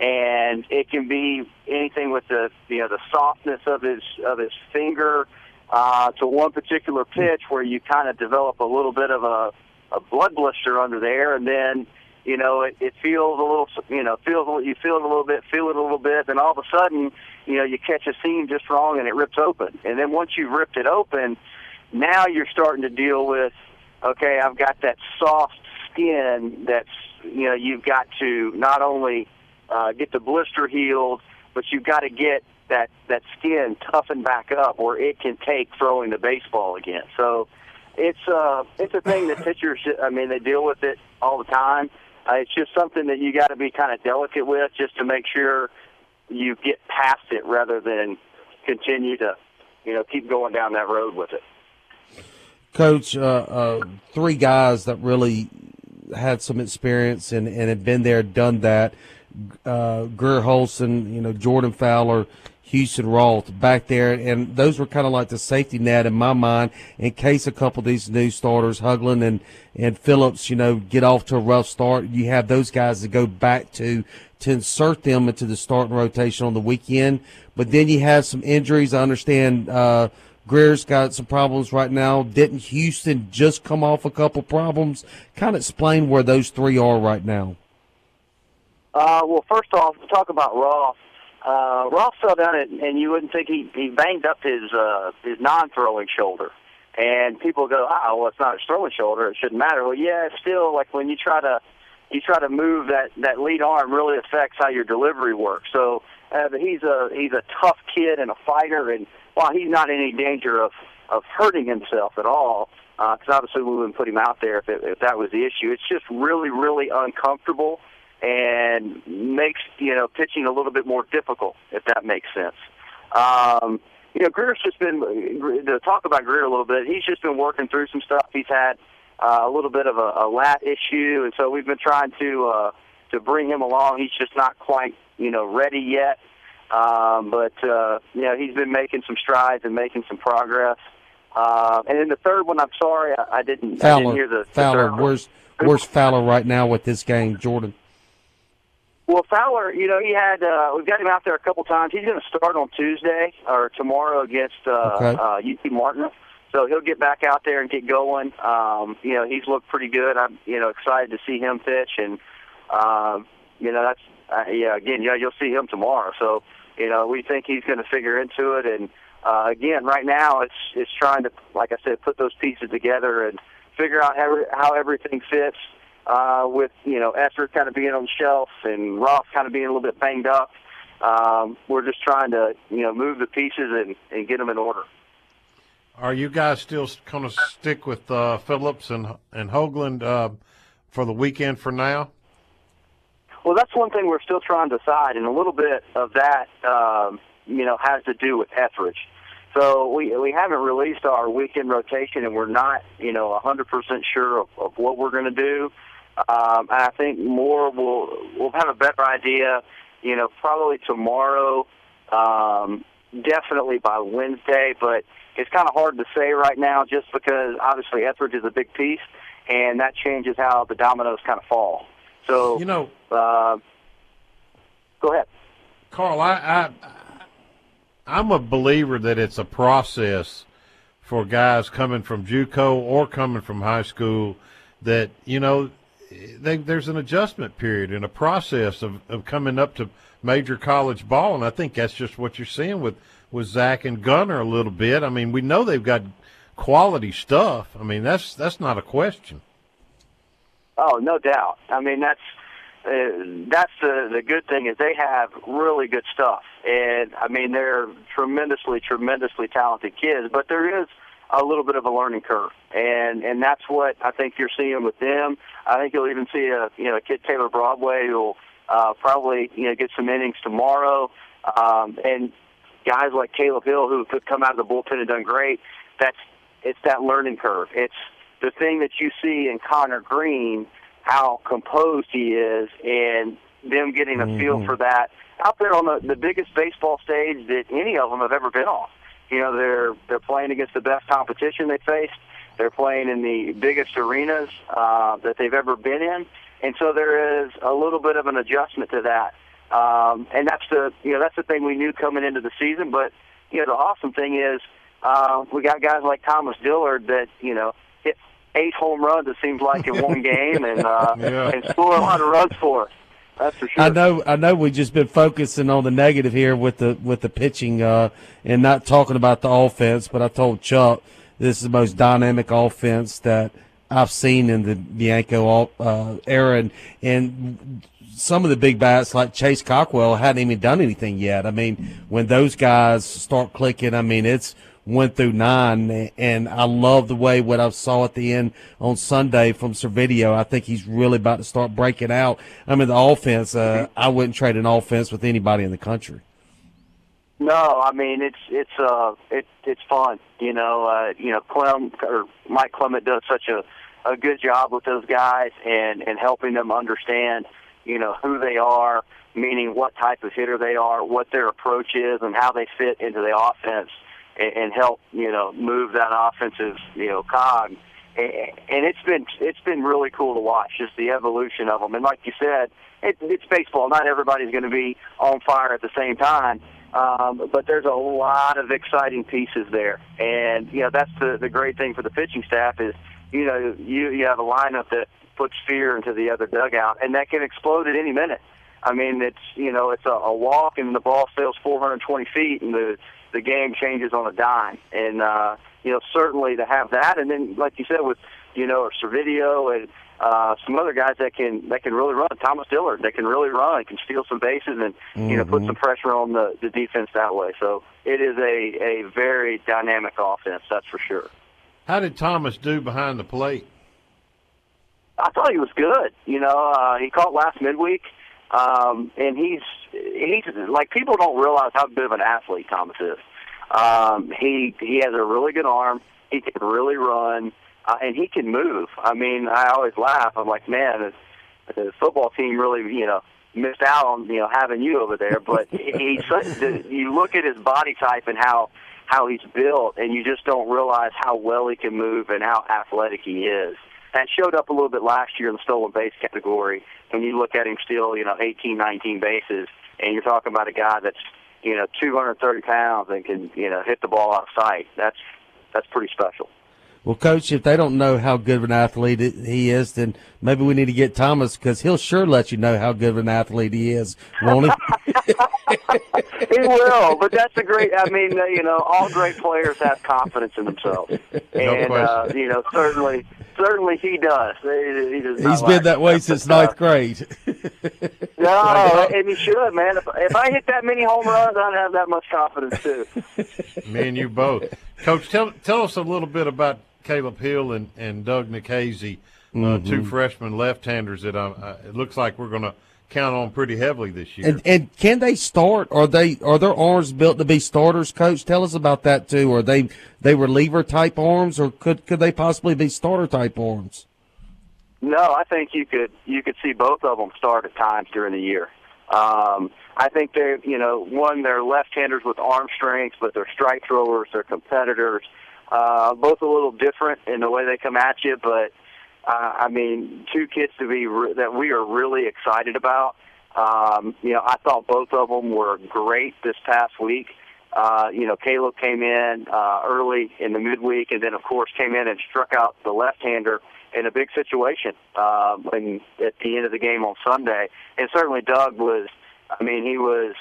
and it can be anything with the you know the softness of his of his finger uh, to one particular pitch where you kind of develop a little bit of a, a blood blister under there, and then you know it, it feels a little you know feels you feel it a little bit, feel it a little bit, then all of a sudden you know you catch a seam just wrong and it rips open, and then once you've ripped it open, now you're starting to deal with okay, I've got that soft skin that's you know you've got to not only uh, get the blister healed, but you've got to get that that skin toughened back up where it can take throwing the baseball again. So it's uh it's a thing that pitchers I mean they deal with it all the time. Uh, it's just something that you got to be kind of delicate with just to make sure you get past it rather than continue to you know keep going down that road with it. Coach, uh, uh, three guys that really had some experience and, and had been there, done that uh, Greer Holston, you know, Jordan Fowler, Houston Roth back there, and those were kind of like the safety net in my mind in case a couple of these new starters, Hoglund and and Phillips, you know, get off to a rough start. You have those guys to go back to to insert them into the starting rotation on the weekend. But then you have some injuries. I understand uh, Greer's got some problems right now. Didn't Houston just come off a couple problems? Kind of explain where those three are right now. Uh, well, first off, talk about Roth. Uh, Roth fell down and, and you wouldn't think he he banged up his uh, his non-throwing shoulder. And people go, oh, well, it's not his throwing shoulder. It shouldn't matter. Well, yeah, still like when you try to you try to move that that lead arm really affects how your delivery works. So uh, he's a he's a tough kid and a fighter, and while he's not in any danger of of hurting himself at all, because uh, obviously we wouldn't put him out there if, it, if that was the issue. It's just really really uncomfortable and makes you know pitching a little bit more difficult, if that makes sense. Um, you know, Greer's just been to talk about Greer a little bit. He's just been working through some stuff. He's had uh, a little bit of a, a lat issue, and so we've been trying to uh, to bring him along. He's just not quite you know ready yet. Um, but uh, you know he's been making some strides and making some progress. Uh, and then the third one, I'm sorry, I, I didn't. I didn't hear the, Fowler, third one. where's where's Fowler right now with this game, Jordan? Well, Fowler, you know, he had uh, we've got him out there a couple times. He's going to start on Tuesday or tomorrow against uh, Okay. uh, UT Martin. So he'll get back out there and get going. Um, you know, he's looked pretty good. I'm, you know, excited to see him pitch, and um, you know, that's uh, yeah. Again, yeah, you'll see him tomorrow. So you know, we think he's going to figure into it. And uh, again, right now, it's it's trying to, like I said, put those pieces together and figure out how how everything fits. Uh, with you know Esther kind of being on the shelf and Roth kind of being a little bit banged up, um, we're just trying to you know move the pieces and, and get them in order. Are you guys still going to stick with uh, Phillips and and Hoglund uh, for the weekend for now? Well, that's one thing we're still trying to decide, and a little bit of that, um, you know, has to do with Ethridge. So we we haven't released our weekend rotation, and we're not, you know, 100% sure of, of what we're going to do. Um, and I think more we'll we'll have a better idea, you know, probably tomorrow, um, definitely by Wednesday. But it's kind of hard to say right now, just because obviously Ethridge is a big piece, and that changes how the dominoes kind of fall. So you know, uh, go ahead, Carl. I, I I'm a believer that it's a process for guys coming from JUCO or coming from high school. That you know, they, there's an adjustment period and a process of, of coming up to major college ball, and I think that's just what you're seeing with with Zach and Gunnar a little bit. I mean, we know they've got quality stuff. I mean, that's that's not a question. Oh, no doubt. I mean, that's uh, that's the the good thing is they have really good stuff, and I mean they're tremendously, tremendously talented kids. But there is a little bit of a learning curve, and and that's what I think you're seeing with them. I think you'll even see a you know a kid Taylor Broadway who'll uh, probably you know get some innings tomorrow, um, and guys like Caleb Hill who could come out of the bullpen and done great. That's it's that learning curve. It's the thing that you see in Connor Green, how composed he is, and them getting a feel for that out there on the, the biggest baseball stage that any of them have ever been on. You know, they're they're playing against the best competition they faced. They're playing in the biggest arenas uh, that they've ever been in, and so there is a little bit of an adjustment to that. Um, and that's the you know that's the thing we knew coming into the season. But you know the awesome thing is uh, we got guys like Thomas Dillard that you know hit eight home runs it seems like in one game and uh, Yeah. and score a lot of runs for us. That's for sure. I know, I know. We've just been focusing on the negative here with the with the pitching uh, and not talking about the offense. But I told Chuck this is the most dynamic offense that I've seen in the Bianco uh, era, and and some of the big bats like Chase Cockrell hadn't even done anything yet. I mean, when those guys start clicking, I mean, it's one through nine, and I love the way what I saw at the end on Sunday from Servideo. I think he's really about to start breaking out. I mean, the offense, uh, I wouldn't trade an offense with anybody in the country. No, I mean it's it's uh it it's fun. You know, uh, you know Clem or Mike Clement does such a a good job with those guys and and helping them understand, you know, who they are, meaning what type of hitter they are, what their approach is, and how they fit into the offense, and, and help you know move that offensive you know cog. And and it's been it's been really cool to watch just the evolution of them. And like you said, it, it's baseball. Not everybody's going to be on fire at the same time. Um, but there's a lot of exciting pieces there, and you know that's the the great thing for the pitching staff is you know you you have a lineup that puts fear into the other dugout, and that can explode at any minute. I mean, it's you know it's a, a walk and the ball sails 420 feet, and the the game changes on a dime. And uh, you know certainly to have that, and then like you said with you know Servideo and uh, some other guys that can that can really run. Thomas Dillard that can really run, can steal some bases, and you know put Mhm. some pressure on the the defense that way. So it is a a very dynamic offense, that's for sure. How did Thomas do behind the plate? I thought he was good. You know, uh, he caught last midweek, um, and he's he's like people don't realize how good of an athlete Thomas is. Um, he he has a really good arm. He can really run, uh, and he can move. I mean, I always laugh. I'm like, man, the football team really, you know, missed out on you know having you over there. But he's you look at his body type and how how he's built, and you just don't realize how well he can move and how athletic he is. That showed up a little bit last year in the stolen base category. When you look at him still, you know, 18, 19 bases, and you're talking about a guy that's you know 230 pounds and can you know hit the ball out of sight. That's that's pretty special. Well, coach, if they don't know how good of an athlete he is, then maybe we need to get Thomas because he'll sure let you know how good of an athlete he is, won't he? he will, but that's a great. I mean, you know, all great players have confidence in themselves, and uh, you know, certainly, certainly he does. He, he does He's been that way since ninth grade. no, and he should, man. If, if I hit that many home runs, I'd have that much confidence too. Me and you both, Coach. Tell tell us a little bit about Caleb Hill and, and Doug Nikhazy, uh, Mhm. two freshman left-handers that uh, uh, it looks like we're going to count on pretty heavily this year. And, and can they start? Are they are their arms built to be starters? Coach, tell us about that too. Are they they reliever type arms, or could could they possibly be starter type arms? No, I think you could you could see both of them start at times during the year. Um, I think they're you know one they're left-handers with arm strength, but they're strike throwers, they're competitors. Uh, both a little different in the way they come at you, but uh, I mean two kids to be re- that we are really excited about. Um, you know, I thought both of them were great this past week. Uh, you know, Caleb came in uh, early in the midweek, and then of course came in and struck out the left-hander in a big situation uh, when at the end of the game on Sunday. And certainly Doug was, I mean, he was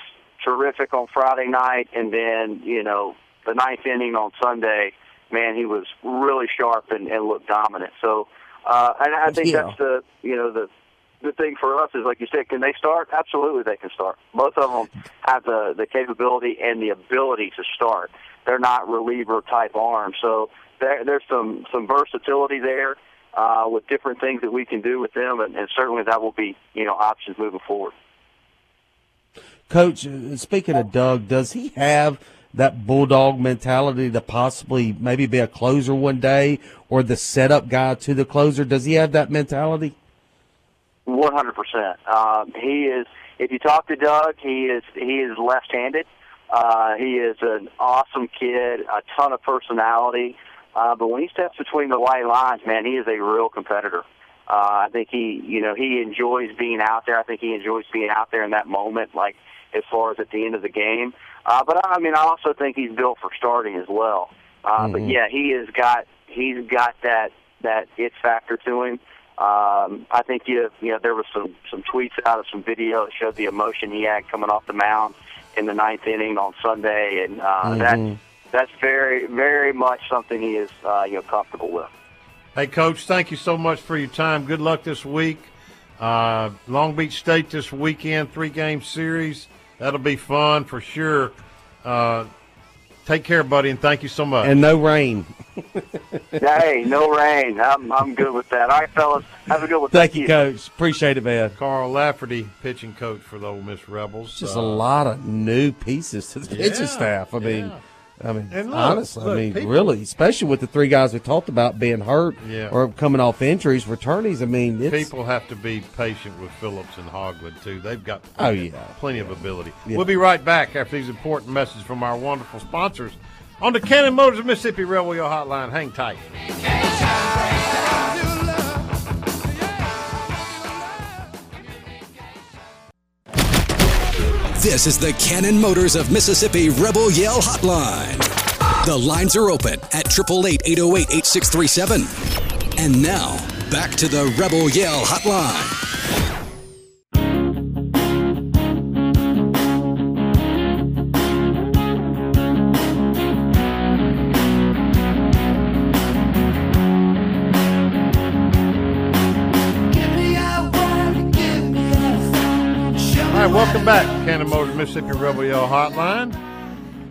terrific on Friday night, and then you know the ninth inning on Sunday. Man, he was really sharp and, and looked dominant. So, uh, and I think Yeah. that's the you know the the thing for us is like you said, can they start? Absolutely, they can start. Both of them have the the capability and the ability to start. They're not reliever type arms, so there, there's some some versatility there uh, with different things that we can do with them, and, and certainly that will be you know options moving forward. Coach, uh, speaking of Doug, does he have that bulldog mentality to possibly maybe be a closer one day, or the setup guy to the closer? Does he have that mentality? One hundred percent. Um, He is. If you talk to Doug, he is he is left-handed. Uh, he is an awesome kid, a ton of personality. Uh, but when he steps between the white lines, man, he is a real competitor. Uh, I think he, you know, he enjoys being out there. I think he enjoys being out there in that moment, like as far as at the end of the game. Uh, but I mean, I also think he's built for starting as well. Uh, But Mhm. yeah, he has got he's got that that it factor to him. Um, I think you you know there was some some tweets out of some video that showed the emotion he had coming off the mound in the ninth inning on Sunday, and uh, that Mhm. that's very very much something he is uh, you know comfortable with. Hey, Coach, thank you so much for your time. Good luck this week. Uh, Long Beach State this weekend, three game series. That'll be fun for sure. Uh, take care, buddy, and thank you so much. And no rain. hey, no rain. I'm I'm good with that. All right, fellas, have a good one. Thank you, Coach. Appreciate it, man. Carl Lafferty, pitching coach for the Ole Miss Rebels. Just Uh, a lot of new pieces to the pitching staff. I mean, I mean, look, honestly, look, I mean, people- really, especially with the three guys we talked about being hurt Yeah. or coming off injuries, returnees. I mean, People have to be patient with Phillips and Hoglund too. They've got Oh, yeah. plenty of ability. Yeah. We'll be right back after these important messages from our wonderful sponsors on the Cannon Motors of Mississippi Rebel Yell Hotline. Hang tight. This is the Cannon Motors of Mississippi Rebel Yell Hotline. The lines are open at 888 808 8637. And now, back to the Rebel Yell Hotline. Welcome back, Cannon Motors Mississippi Rebel Yell Hotline.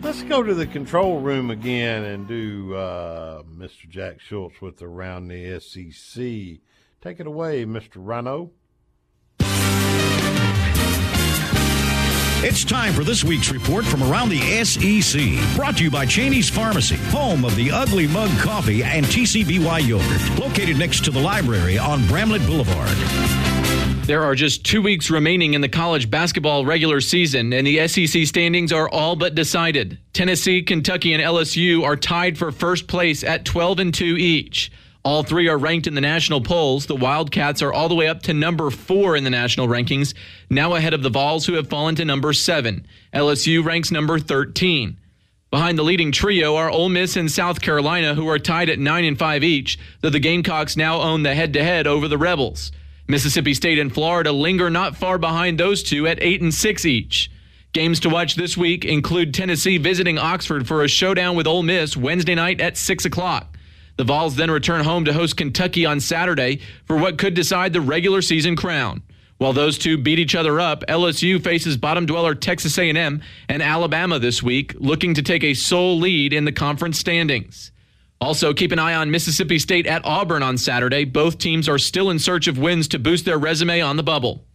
Let's go to the control room again and do uh, Mr. Jack Schultz with Around the SEC. Take it away, Mr. Rhino. It's time for this week's report from around the SEC. Brought to you by Cheney's Pharmacy, home of the Ugly Mug Coffee and TCBY Yogurt, located next to the library on Bramlett Boulevard. There are just two weeks remaining in the college basketball regular season, and the SEC standings are all but decided. Tennessee, Kentucky, and LSU are tied for first place at 12 and 2 each. All three are ranked in the national polls. The Wildcats are all the way up to number four in the national rankings, now ahead of the Vols, who have fallen to number seven. LSU ranks number 13. Behind the leading trio are Ole Miss and South Carolina, who are tied at 9 and 5 each, though the Gamecocks now own the head to head over the Rebels. Mississippi State and Florida linger not far behind those two at 8 and 6 each. Games to watch this week include Tennessee visiting Oxford for a showdown with Ole Miss Wednesday night at 6 o'clock. The Vols then return home to host Kentucky on Saturday for what could decide the regular season crown. While those two beat each other up, LSU faces bottom dweller Texas A&M and Alabama this week, looking to take a sole lead in the conference standings. Also, keep an eye on Mississippi State at Auburn on Saturday. Both teams are still in search of wins to boost their resume on the bubble.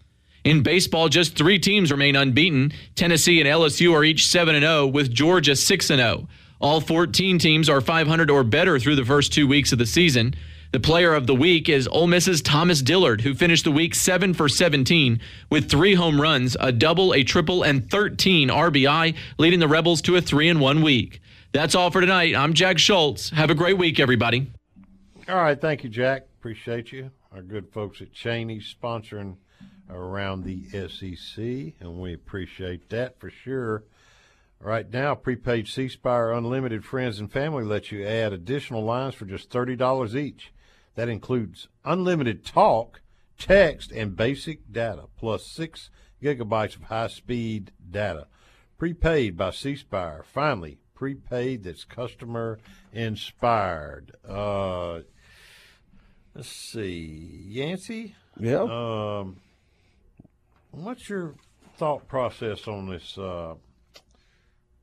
In baseball, just three teams remain unbeaten. Tennessee and LSU are each 7 0, with Georgia 6 0. All 14 teams are 500 or better through the first two weeks of the season. The player of the week is Ole Miss's Thomas Dillard, who finished the week 7 for 17 with three home runs, a double, a triple, and 13 RBI, leading the Rebels to a 3 and 1 week. That's all for tonight. I'm Jack Schultz. Have a great week, everybody. All right. Thank you, Jack. Appreciate you. Our good folks at Cheney sponsoring around the SEC, and we appreciate that for sure. Right now, prepaid C Spire Unlimited Friends and Family lets you add additional lines for just $30 each. That includes unlimited talk, text, and basic data, plus six gigabytes of high speed data. Prepaid by C Spire. Finally, prepaid that's customer inspired. Uh, let's see. Yancy? Yeah. Um, what's your thought process on this? Uh,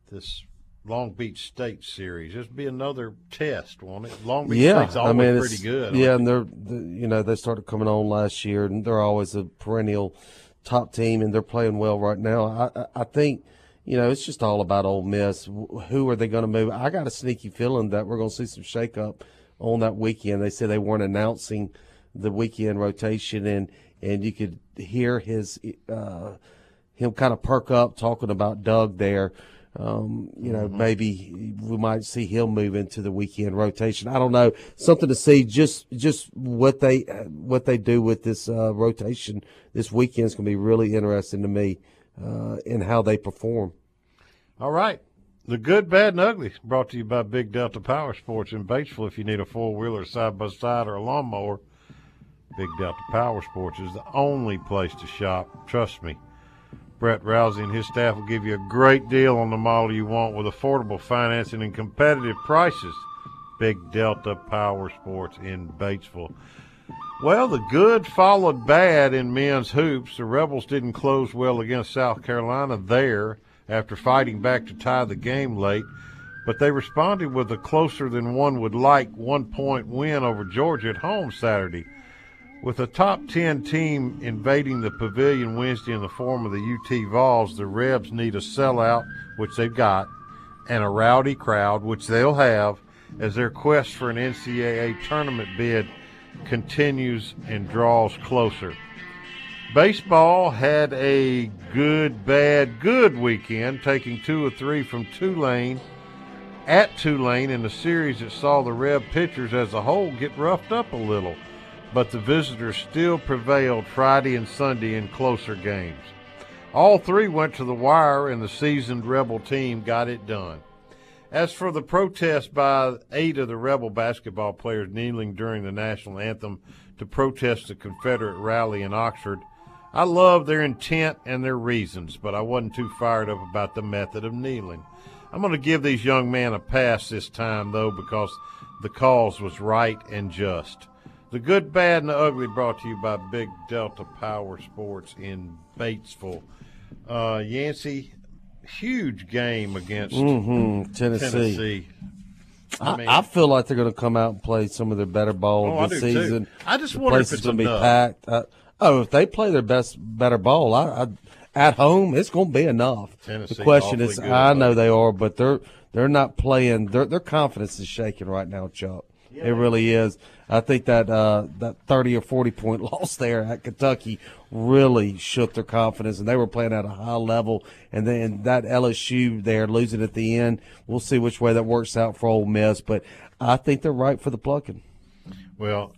this Long Beach State series. This be another test, won't it? Long Beach yeah, State's always I mean, pretty good. Yeah, and they're you know they started coming on last year, and they're always a perennial top team, and they're playing well right now. I I think you know it's just all about Ole Miss. Who are they going to move? I got a sneaky feeling that we're going to see some shakeup on that weekend. They said they weren't announcing the weekend rotation, and and you could hear his uh, him kind of perk up talking about Doug there. Um, you know, mm-hmm. maybe we might see him move into the weekend rotation. I don't know. Something to see. Just just what they what they do with this uh, rotation this weekend is going to be really interesting to me uh, in how they perform. All right. The good, bad, and ugly brought to you by Big Delta Power Sports in Batesville. If you need a four wheeler, side by side, or a lawnmower, Big Delta Power Sports is the only place to shop. Trust me. Brett Rousey and his staff will give you a great deal on the model you want with affordable financing and competitive prices. Big Delta Power Sports in Batesville. Well, the good followed bad in men's hoops. The Rebels didn't close well against South Carolina there after fighting back to tie the game late, but they responded with a closer than one would like one point win over Georgia at home Saturday. With a top 10 team invading the pavilion Wednesday in the form of the UT Vols, the Rebs need a sellout, which they've got, and a rowdy crowd, which they'll have, as their quest for an NCAA tournament bid continues and draws closer. Baseball had a good, bad, good weekend, taking two or three from Tulane at Tulane in a series that saw the Reb pitchers as a whole get roughed up a little but the visitors still prevailed Friday and Sunday in closer games. All three went to the wire, and the seasoned Rebel team got it done. As for the protest by eight of the Rebel basketball players kneeling during the national anthem to protest the Confederate rally in Oxford, I love their intent and their reasons, but I wasn't too fired up about the method of kneeling. I'm going to give these young men a pass this time, though, because the cause was right and just. The good, bad, and the ugly brought to you by Big Delta Power Sports in Batesville. Uh, Yancy, huge game against mm-hmm. Tennessee. Tennessee. I, mean, I, feel like they're going to come out and play some of their better ball oh, this season. Too. I just the wonder place if is going to be packed. Uh, oh, if they play their best, better ball, I, I, at home, it's going to be enough. Tennessee the question is, I know they are, but they're they're not playing. Their their confidence is shaking right now, Chuck. It really is. I think that uh, that thirty or forty point loss there at Kentucky really shook their confidence, and they were playing at a high level. And then that LSU there losing at the end, we'll see which way that works out for Ole Miss. But I think they're right for the plucking. Well,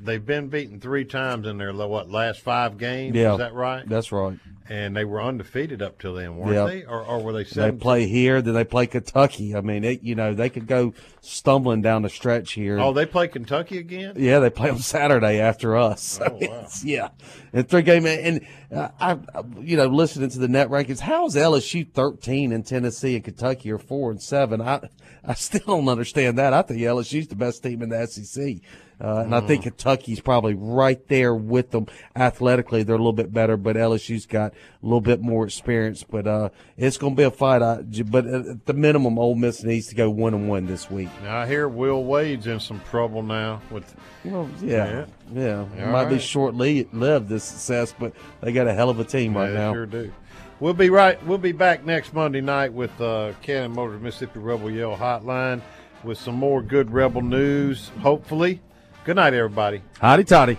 they've been beaten three times in their what last five games. Yeah, is that right? That's right. And they were undefeated up till then, weren't Yep. they? Or, or were they? They 17? play here, then they play Kentucky. I mean, it, you know, they could go stumbling down the stretch here. Oh, they play Kentucky again. Yeah, they play on Saturday after us. Oh, wow. yeah, and three game and uh, I, you know, listening to the net rankings, how is LSU thirteen and Tennessee and Kentucky are four and seven? I I still don't understand that. I think LSU's the best team in the SEC, uh, and I think Kentucky's probably right there with them athletically. They're a little bit better, but LSU's got a little bit more experience. But uh, it's going to be a fight. I, but at the minimum, Ole Miss needs to go one and one this week. Now I hear Will Wade's in some trouble now with. Well, yeah, yeah. It All might be right. short lived this success, but they got a hell of a team right Yeah, they now. Sure do. We'll be right. We'll be back next Monday night with uh, Cannon Motors Mississippi Rebel Yell Hotline with some more good Rebel news. Hopefully. Good night, everybody. Hotty toddy.